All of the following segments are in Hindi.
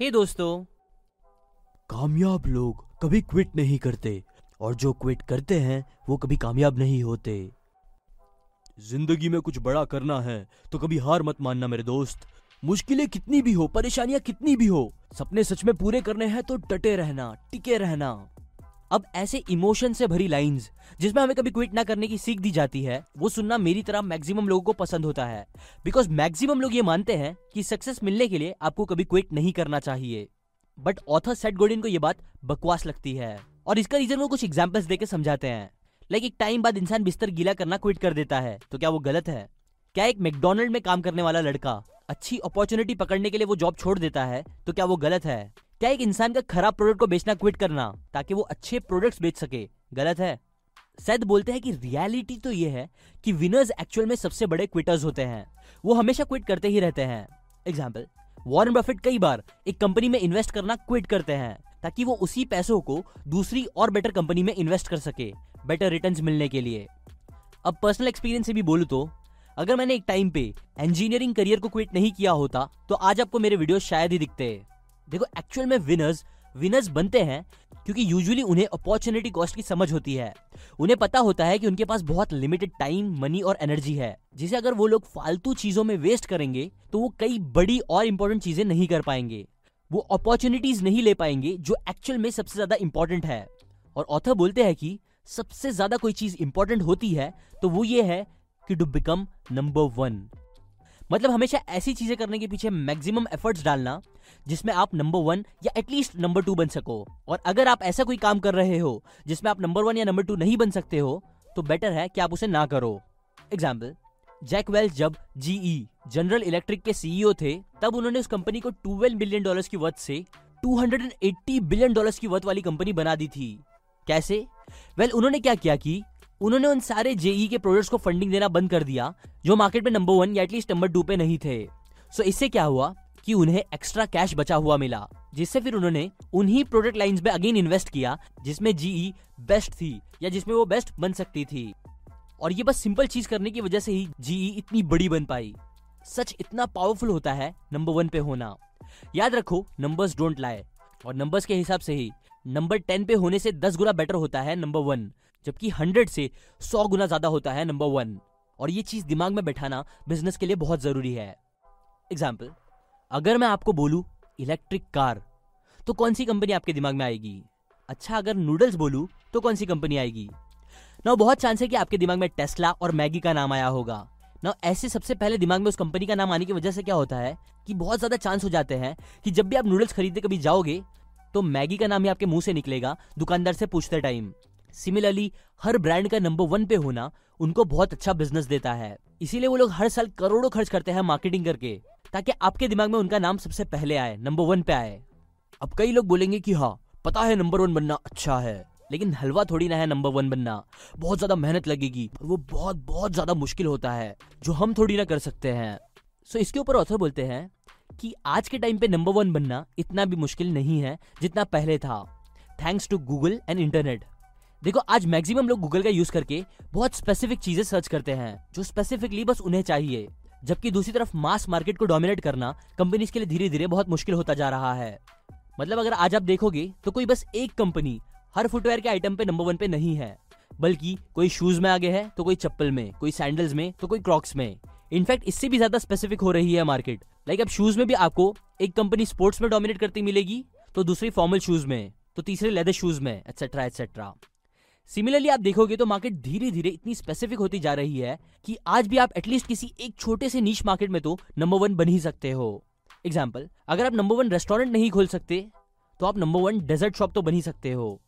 हे दोस्तों, कामयाब लोग कभी क्विट नहीं करते, और जो क्विट करते हैं, वो कभी कामयाब नहीं होते। ज़िंदगी में कुछ बड़ा करना है तो कभी हार मत मानना मेरे दोस्त। मुश्किलें कितनी भी हो, परेशानियाँ कितनी भी हो, सपने सच में पूरे करने हैं तो डटे रहना, टिके रहना। अब ऐसे इमोशन से भरी लाइंस जिसमें हमें कभी क्विट ना करने की सीख दी जाती है, वो सुनना मेरी तरह मैक्सिमम लोगों को पसंद होता है। बिकॉज़ मैक्सिमम लोग ये मानते हैं कि सक्सेस मिलने के लिए आपको कभी क्विट नहीं करना चाहिए। बट ऑथर सेट गोडिन को ये बात बकवास लगती है। और इसका रीजन वो कुछ एग्जाम्पल्स देकर समझाते हैं। लाइक एक टाइम बाद इंसान बिस्तर गीला करना क्विट कर देता है तो क्या वो गलत है? क्या एक मैकडोनल्ड में काम करने वाला लड़का अच्छी अपॉर्चुनिटी पकड़ने के लिए वो जॉब छोड़ देता है तो क्या वो गलत है? क्या एक इंसान का खराब प्रोडक्ट को बेचना क्विट करना, ताकि वो अच्छे प्रोडक्ट्स बेच सके? गलत है। सैद बोलते हैं कि रियलिटी तो ये है कि विनर्स एक्चुअल में सबसे बड़े क्विटर्स होते हैं। वो हमेशा क्विट करते ही रहते हैं। एग्ज़ाम्पल वॉरेन बफेट कई बार एक कंपनी में इन्वेस्ट करना क्विट करते हैं, ताकि वो उसी पैसों को दूसरी और बेटर कंपनी में इन्वेस्ट कर सके बेटर रिटर्न्स मिलने के लिए। अब पर्सनल एक्सपीरियंस से भी बोलू तो अगर मैंने एक टाइम पे इंजीनियरिंग करियर को क्विट नहीं किया होता तो आज आपको मेरे वीडियो शायद ही दिखते। देखो एक्चुअल में विनर्स विनर्स बनते हैं क्योंकि यूजुअली उन्हें अपॉर्चुनिटी कॉस्ट की समझ होती है। उन्हें पता होता है कि उनके पास बहुत लिमिटेड टाइम मनी और एनर्जी है। जिसे अगर वो लोग फालतू चीज़ों में वेस्ट करेंगे तो वो कई बड़ी और इंपॉर्टेंट चीज़ें नहीं कर पाएँगे। वो अपॉर्चुनिटीज़ नहीं ले पाएँगे, जो एक्चुअल में सबसे ज़्यादा इंपॉर्टेंट है। और ऑथर बोलते हैं कि सबसे ज़्यादा कोई चीज़ इंपॉर्टेंट होती है तो वो ये है कि टू बिकम नंबर वन मतलब हमेशा ऐसी चीज़ें करने के पीछे मैक्सिमम एफर्ट्स डालना जिसमें आप नंबर वन या एटलीस्ट नंबर टू बन सको। और अगर आप ऐसा कोई काम कर रहे हो जिसमें आप नंबर वन या नंबर टू नहीं बन सकते हो तो बेटर है कि आप उसे ना करो। एग्ज़ाम्पल जैक वेल्स जब जीई जनरल इलेक्ट्रिक के सीईओ थे तब उन्होंने उस कंपनी को 12 बिलियन डॉलर्स की वर्थ से 280 बिलियन डॉलर्स की वर्थ वाली कंपनी बना दी थी। कैसे? वेल well, उन्होंने क्या किया कि उन्होंने उन सारे जेई के प्रोडक्ट्स को फंडिंग देना बंद कर दिया, जो मार्केट में नंबर वन या एटलीस्ट नंबर टू पे नहीं थे। सो इससे क्या हुआ कि उन्हें एक्स्ट्रा कैश बचा हुआ मिला, जिससे फिर उन्होंने उन्हीं प्रोडक्ट लाइंस में अगेन इन्वेस्ट किया, जिसमें जीई बेस्ट थी या जिसमें वो बेस्ट बन सकती थी। और ये बस सिंपल चीज़ करने की वजह से ही जीई इतनी बड़ी बन पाई। सच इतना पावरफुल होता है नंबर वन पे होना। याद रखो नंबर्स डोंट लाए और नंबर्स के हिसाब से ही नंबर टेन पे होने से दस गुना बेटर होता है नंबर वन जबकि हंड्रेड से सौ गुना ज़्यादा होता है नंबर वन और ये चीज़ दिमाग में बैठाना बिज़नेस के लिए बहुत ज़रूरी है. एग्ज़ाम्पल अगर मैं आपको बोलू इलेक्ट्रिक कार तो कौन सी कंपनी आपके दिमाग में आएगी? अच्छा अगर नूडल्स बोलू तो कौन सी कंपनी आएगी? ना बहुत चांस है कि आपके दिमाग में टेस्ला और मैगी का नाम आया होगा. ना ऐसे सबसे पहले दिमाग में उस कंपनी का नाम आने की वजह से क्या होता है कि बहुत ज़्यादा चांस हो जाते हैं कि जब भी आप नूडल्स खरीदने कभी जाओगे तो मैगी का नाम ही आपके मुँह से निकलेगा दुकानदार से पूछते टाइम. सिमिलरली हर ब्रांड का नंबर वन पे होना उनको बहुत अच्छा बिज़नेस देता है। इसीलिए वो लोग हर साल करोड़ों खर्च करते हैं मार्केटिंग करके, ताकि आपके दिमाग में उनका नाम सबसे पहले आए नंबर वन पे आए। अब कई लोग बोलेंगे कि हाँ पता है नंबर वन बनना अच्छा है, लेकिन हलवा थोड़ी ना है नंबर वन बनना। बहुत ज़्यादा मेहनत लगेगी और वो बहुत बहुत ज़्यादा मुश्किल होता है, जो हम थोड़ी ना कर सकते हैं। सो इसके ऊपर ऑथर बोलते हैं कि आज के टाइम पे नंबर वन बनना इतना भी मुश्किल नहीं है जितना पहले था। Thanks to Google and internet देखो, आज मैक्सिमम लोग गूगल का यूज़ करके बहुत स्पेसिफिक चीज़ें सर्च करते हैं, जो स्पेसिफिकली बस उन्हें चाहिए। जबकि दूसरी तरफ़ मास मार्केट को डोमिनेट करना कंपनीज़ के लिए धीरे धीरे बहुत मुश्किल होता जा रहा है। मतलब अगर आज आप देखोगे तो कोई बस एक कंपनी हर फुटवेयर के आइटम पे नंबर वन पे नहीं है, बल्कि कोई शूज़ में आगे है तो कोई चप्पल में, कोई सैंडल्स में तो कोई क्रॉक्स में। इनफैक्ट इससे भी ज़्यादा स्पेसिफिक हो रही है मार्केट लाइक अब शूज़ में भी आपको एक कंपनी स्पोर्ट्स में डोमिनेट करती मिलेगी तो दूसरी फॉर्मल शूज़ में तो तीसरे लेदर शूज़ में एक्सेट्रा एक्सेट्रा सिमिलरली आप देखोगे तो मार्केट धीरे धीरे इतनी स्पेसिफिक होती जा रही है कि आज भी आप एटलीस्ट किसी एक छोटे से नीच मार्केट में तो नंबर वन बन ही सकते हो। एग्ज़ाम्पल अगर आप नंबर वन रेस्टोरेंट नहीं खोल सकते तो आप नंबर वन डेजर्ट शॉप तो बन ही सकते हो।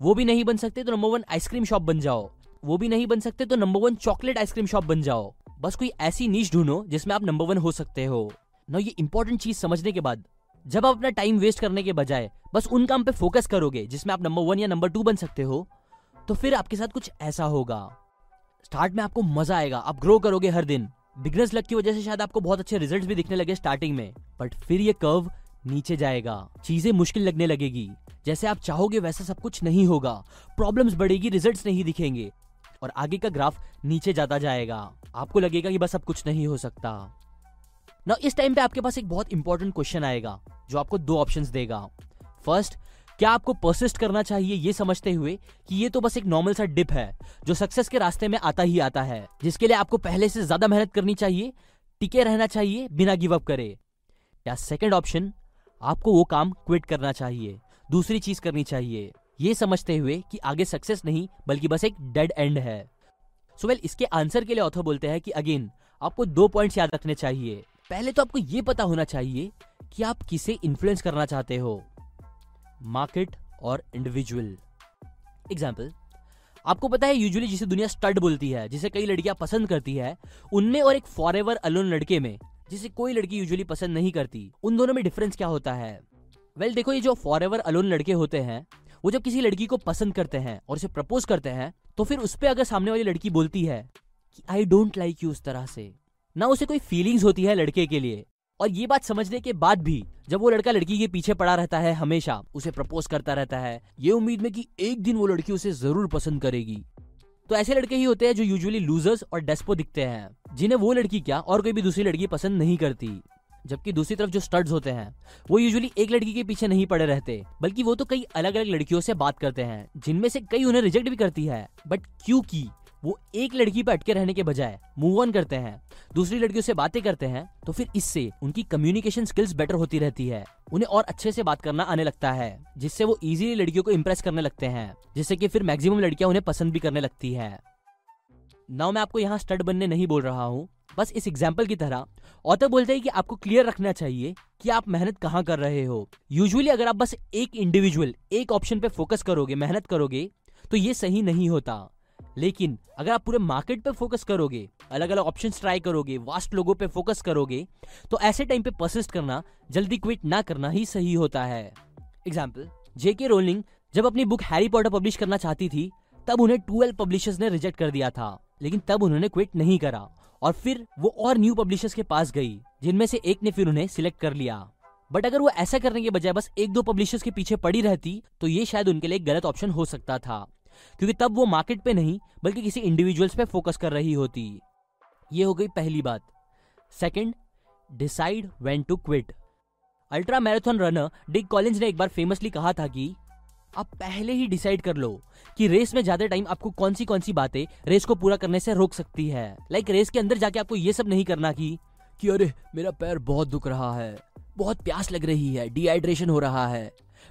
वो भी नहीं बन सकते तो नंबर वन आइसक्रीम शॉप बन जाओ। वो भी नहीं बन सकते तो number one chocolate ice cream shop बन जाओ। बस कोई ऐसी नीच ढूंढो जिसमें आप नंबर वन हो सकते हो। ना ये इंपॉर्टेंट चीज़ समझने के बाद, जब आप अपना टाइम वेस्ट करने के बजाय बस उन काम पे फोकस करोगे जिसमें आप नंबर वन या नंबर टू बन सकते हो तो फिर आपके साथ कुछ ऐसा होगा। स्टार्ट में आपको मज़ा आएगा। आप ग्रो करोगे हर दिन। बिगनेस लक की वजह से शायद आपको बहुत अच्छे रिजल्ट्स भी दिखने लगे स्टार्टिंग में। बट फिर ये कर्व नीचे जाएगा। चीज़ें मुश्किल लगने लगेगी। जैसे आप चाहोगे वैसा सब कुछ नहीं होगा। प्रॉब्लम्स बढ़ेगी रिजल्ट्स नहीं दिखेंगे। और आगे का ग्राफ नीचे जाता जाएगा। आपको लगेगा कि बस अब कुछ नहीं हो सकता। ना इस टाइम पे आपके पास एक बहुत इंपॉर्टेंट क्वेश्चन आएगा, जो आपको दो ऑप्शंस देगा। फ़र्स्ट क्या आपको परसिस्ट करना चाहिए ये समझते हुए कि ये तो बस एक नॉर्मल सा डिप है जो सक्सेस के रास्ते में आता ही आता है जिसके लिए आपको पहले से ज़्यादा मेहनत करनी चाहिए टिके रहना चाहिए बिना गिव अप करे। या सेकंड ऑप्शन आपको वो काम क्विट करना चाहिए दूसरी चीज़ करनी चाहिए ये समझते हुए कि आगे सक्सेस नहीं बल्कि बस एक डेड एंड है। सो so वेल well, इसके आंसर के लिए ऑथर बोलते हैं कि अगेन आपको दो पॉइंट्स याद रखने चाहिए। पहले तो आपको ये पता होना चाहिए कि आप किसे इन्फ्लुएंस करना चाहते हो। मार्केट और इंडिविजुअल एग्ज़ाम्पल आपको पता है यूजुअली जिसे दुनिया स्टड बोलती है जिसे कई लड़कियाँ पसंद करती है उनमें और एक फॉर एवर अलोन लड़के में जिसे कोई लड़की यूजुअली पसंद नहीं करती उन दोनों में डिफरेंस क्या होता है? वेल well, देखो ये जो फॉर एवर अलोन लड़के होते हैं वो जब किसी लड़की को पसंद करते हैं और उसे प्रपोज करते हैं तो फिर उस पर अगर सामने वाली लड़की बोलती है कि आई डोंट लाइक यू उस तरह से ना उसे कोई फीलिंग्स होती है लड़के के लिए और ये बात समझने के बाद भी, जब वो लड़का लड़की के पीछे पड़ा रहता है, हमेशा उसे प्रपोज करता रहता है, ये उम्मीद में कि एक दिन वो लड़की उसे ज़रूर पसंद करेगी। तो ऐसे लड़के ही होते हैं जो यूजुअली लूजर्स और डेस्पो दिखते हैं, जिन्हें वो लड़की क्या और कोई भी दूसरी लड़की पसंद नहीं करती। जबकि दूसरी तरफ़ जो स्टड्स होते हैं, वो यूजुअली एक लड़की के पीछे नहीं पड़े रहते, बल्कि वो तो कई अलग अलग लड़कियों से बात करते हैं, जिनमें से कई उन्हें रिजेक्ट भी करती है। बट क्योंकि वो एक लड़की पर अटके रहने के बजाय मूव ऑन करते हैं। दूसरी लड़कियों से बातें करते हैं तो फिर इससे उनकी कम्युनिकेशन स्किल्स बेटर होती रहती है। उन्हें और अच्छे से बात करना आने लगता है, जिससे वो इजीली लड़कियों को इम्प्रेस करने लगते हैं, जिससे कि फिर मैक्सिमम लड़कियाँ उन्हें पसंद भी करने लगती है। नाउ मैं आपको यहाँ स्टड बनने नहीं बोल रहा हूँ, बस इस एग्ज़ाम्पल की तरह। ऑथर बोलते हैं कि आपको क्लियर रखना चाहिए कि आप मेहनत कहाँ कर रहे हो। यूजुअली अगर आप बस एक इंडिविजुअल एक ऑप्शन पे फोकस करोगे, मेहनत करोगे तो ये सही नहीं होता। लेकिन अगर आप पूरे मार्केट पे फोकस करोगे अलग अलग ऑप्शन ट्राई करोगे वास्ट लोगों पे फोकस करोगे तो ऐसे टाइम पे परसिस्ट करना, जल्दी क्विट ना करना ही सही होता है। एग्ज़ाम्पल जेके रोलिंग जब अपनी बुक हैरी पॉटर पब्लिश करना चाहती थी, तब उन्हें ट्वेल्व पब्लिशर्स ने रिजेक्ट कर दिया था, लेकिन तब उन्होंने क्विट नहीं करा, और फिर वो और न्यू पब्लिशर्स के पास गई, जिनमें से एक ने फिर उन्हें सिलेक्ट कर लिया। बट अगर वो ऐसा करने के बजाय बस एक दो पब्लिशर्स के पीछे पड़ी रहती तो ये शायद उनके लिए गलत ऑप्शन हो सकता था। क्योंकि तब वो मार्केट पे नहीं बल्कि किसी इंडिविजुअल्स पे फोकस कर रही होती। ये हो गई पहली बात। Second decide when to quit ultra marathon runner Dick Collins ने एक बार फेमसली कहा था कि आप पहले ही डिसाइड कर लो कि रेस में ज़्यादा टाइम आपको कौन सी कौन सी बातें रेस को पूरा करने से रोक सकती है। लाइक like, रेस के अंदर जाके आपको ये सब नहीं करना की कि अरे मेरा पैर बहुत दुख रहा है बहुत प्यास लग रही है डिहाइड्रेशन हो रहा है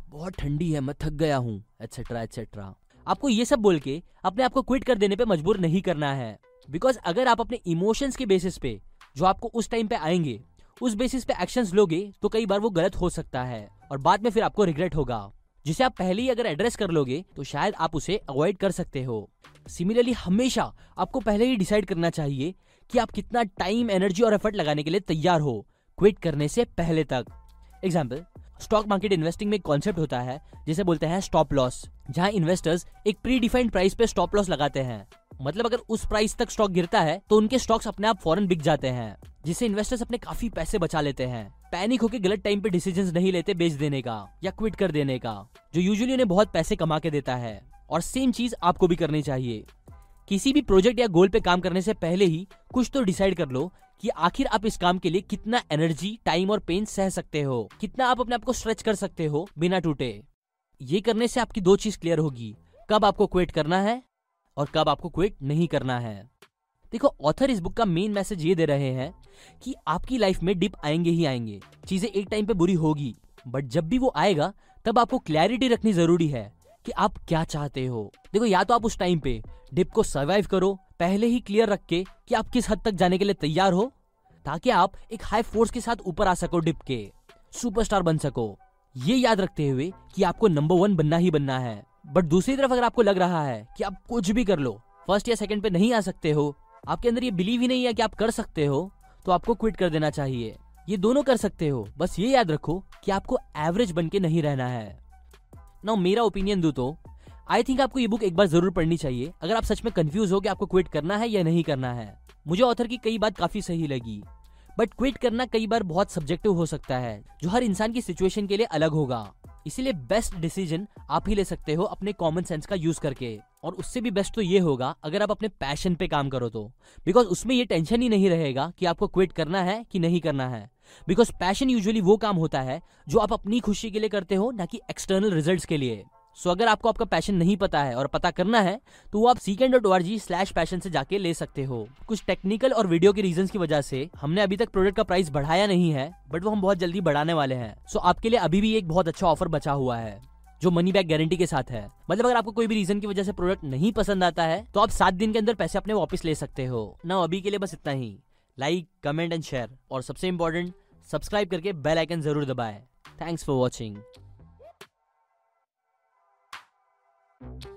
बहुत ठंडी है मैं थक गया हूँ एक्सेट्रा एक्सेट्रा आपको ये सब बोल के अपने आप को क्विट कर देने पे मजबूर नहीं करना है। बिकॉज़ अगर आप अपने इमोशंस के बेसिस पे, जो आपको उस टाइम पे आएँगे, उस बेसिस पे एक्शंस लोगे तो कई बार वो गलत हो सकता है और बाद में फिर आपको रिग्रेट होगा। जिसे आप पहले ही अगर एड्रेस कर लोगे तो शायद आप उसे अवॉइड कर सकते हो। सिमिलरली हमेशा आपको पहले ही डिसाइड करना चाहिए कि आप कितना टाइम एनर्जी और एफर्ट लगाने के लिए तैयार हो क्विट करने से पहले तक। एग्ज़ाम्पल स्टॉक मार्केट इन्वेस्टिंग में एक कॉन्सेप्ट होता है, जिसे बोलते हैं स्टॉप लॉस जहाँ इन्वेस्टर्स एक प्री डिफाइंड प्राइस पे स्टॉप लॉस लगाते हैं। मतलब अगर उस प्राइस तक स्टॉक गिरता है तो उनके स्टॉक्स अपने आप फॉरन बिक जाते हैं, जिससे इन्वेस्टर्स अपने काफ़ी पैसे बचा लेते हैं। पैनिक होकर गलत टाइम पे डिसीज़न नहीं लेते बेच देने का, या क्विट कर देने का, जो यूजुअली उन्हें बहुत पैसे कमा के देता है। और सेम चीज़ आपको भी करनी चाहिए। किसी भी प्रोजेक्ट या गोल पे काम करने से पहले ही कुछ तो डिसाइड कर लो कि आखिर आप इस काम के लिए कितना एनर्जी टाइम और पेन सह सकते हो? कितना आप अपने आप को स्ट्रेच कर सकते हो बिना टूटे? ये करने से आपकी दो चीज़ क्लियर होगी। कब आपको क्वेट करना है और कब आपको क्वेट नहीं करना है। देखो ऑथर इस बुक का मेन मैसेज ये दे रहे हैं कि आपकी लाइफ में डिप आएँगे ही आएँगे। चीज़ें एक टाइम पे बुरी होगी बट जब भी वो आएगा, तब आपको क्लैरिटी रखनी ज़रूरी है कि आप क्या चाहते हो। देखो, या तो आप उस टाइम पे डिप को सर्वाइव करो पहले ही क्लियर रख के कि आप किस हद तक जाने के लिए तैयार हो, ताकि आप एक हाई फोर्स के साथ ऊपर आ सको डिप के। सुपरस्टार बन सको। ये याद रखते हुए कि आपको नंबर वन बनना ही बनना है। बट दूसरी तरफ़ अगर आपको लग रहा है कि आप कुछ भी कर लो फ़र्स्ट या सेकंड पे नहीं आ सकते हो, आपके अंदर ये बिलीव ही नहीं है कि आप कर सकते हो तो आपको क्विट कर देना चाहिए। ये दोनों कर सकते हो। बस ये याद रखो कि आपको एवरेज बन के नहीं रहना है। ना मेरा ओपिनियन दू तो आई थिंक आपको ये बुक एक बार ज़रूर पढ़नी चाहिए। अगर आप सच में कंफ्यूज हो कि आपको क्विट करना है या नहीं करना है। मुझे ऑथर की कई बात काफ़ी सही लगी। बट क्विट करना कई बार बहुत सब्जेक्टिव हो सकता है, जो हर इंसान की सिचुएशन के लिए अलग होगा। इसीलिए बेस्ट डिसीज़न आप ही ले सकते हो अपने कॉमन सेंस का यूज़ करके। और उससे भी बेस्ट तो ये होगा, अगर आप अपने पैशन पे काम करो तो। बिकॉज़ उसमें ये टेंशन ही नहीं रहेगा कि आपको क्विट करना है कि नहीं करना है। बिकॉज़ पैशन यूजुअली वो काम होता है, जो आप अपनी खुशी के लिए करते हो, ना कि एक्सटर्नल रिज़ल्ट के लिए। सो अगर आपको आपका पैशन नहीं पता है और पता करना है तो वो आप second dot o slash passion से जाके ले सकते हो। कुछ टेक्निकल और वीडियो के रीजन की वजह से हमने अभी तक प्रोडक्ट का प्राइस बढ़ाया नहीं है बट वो हम बहुत जल्दी बढ़ाने वाले हैं। सो आपके लिए अभी भी एक बहुत अच्छा ऑफ़र बचा हुआ है, जो मनी बैक गारंटी के साथ है। मतलब अगर आपको कोई भी रीजन की वजह से प्रोडक्ट नहीं पसंद आता है तो आप सात दिन के अंदर पैसे अपने वापस ले सकते हो। ना अभी के लिए बस इतना ही। लाइक कमेंट एंड शेयर और सबसे इंपॉर्टेंट सब्सक्राइब करके बेल आइकन ज़रूर दबाए। Thanks for watching Bye.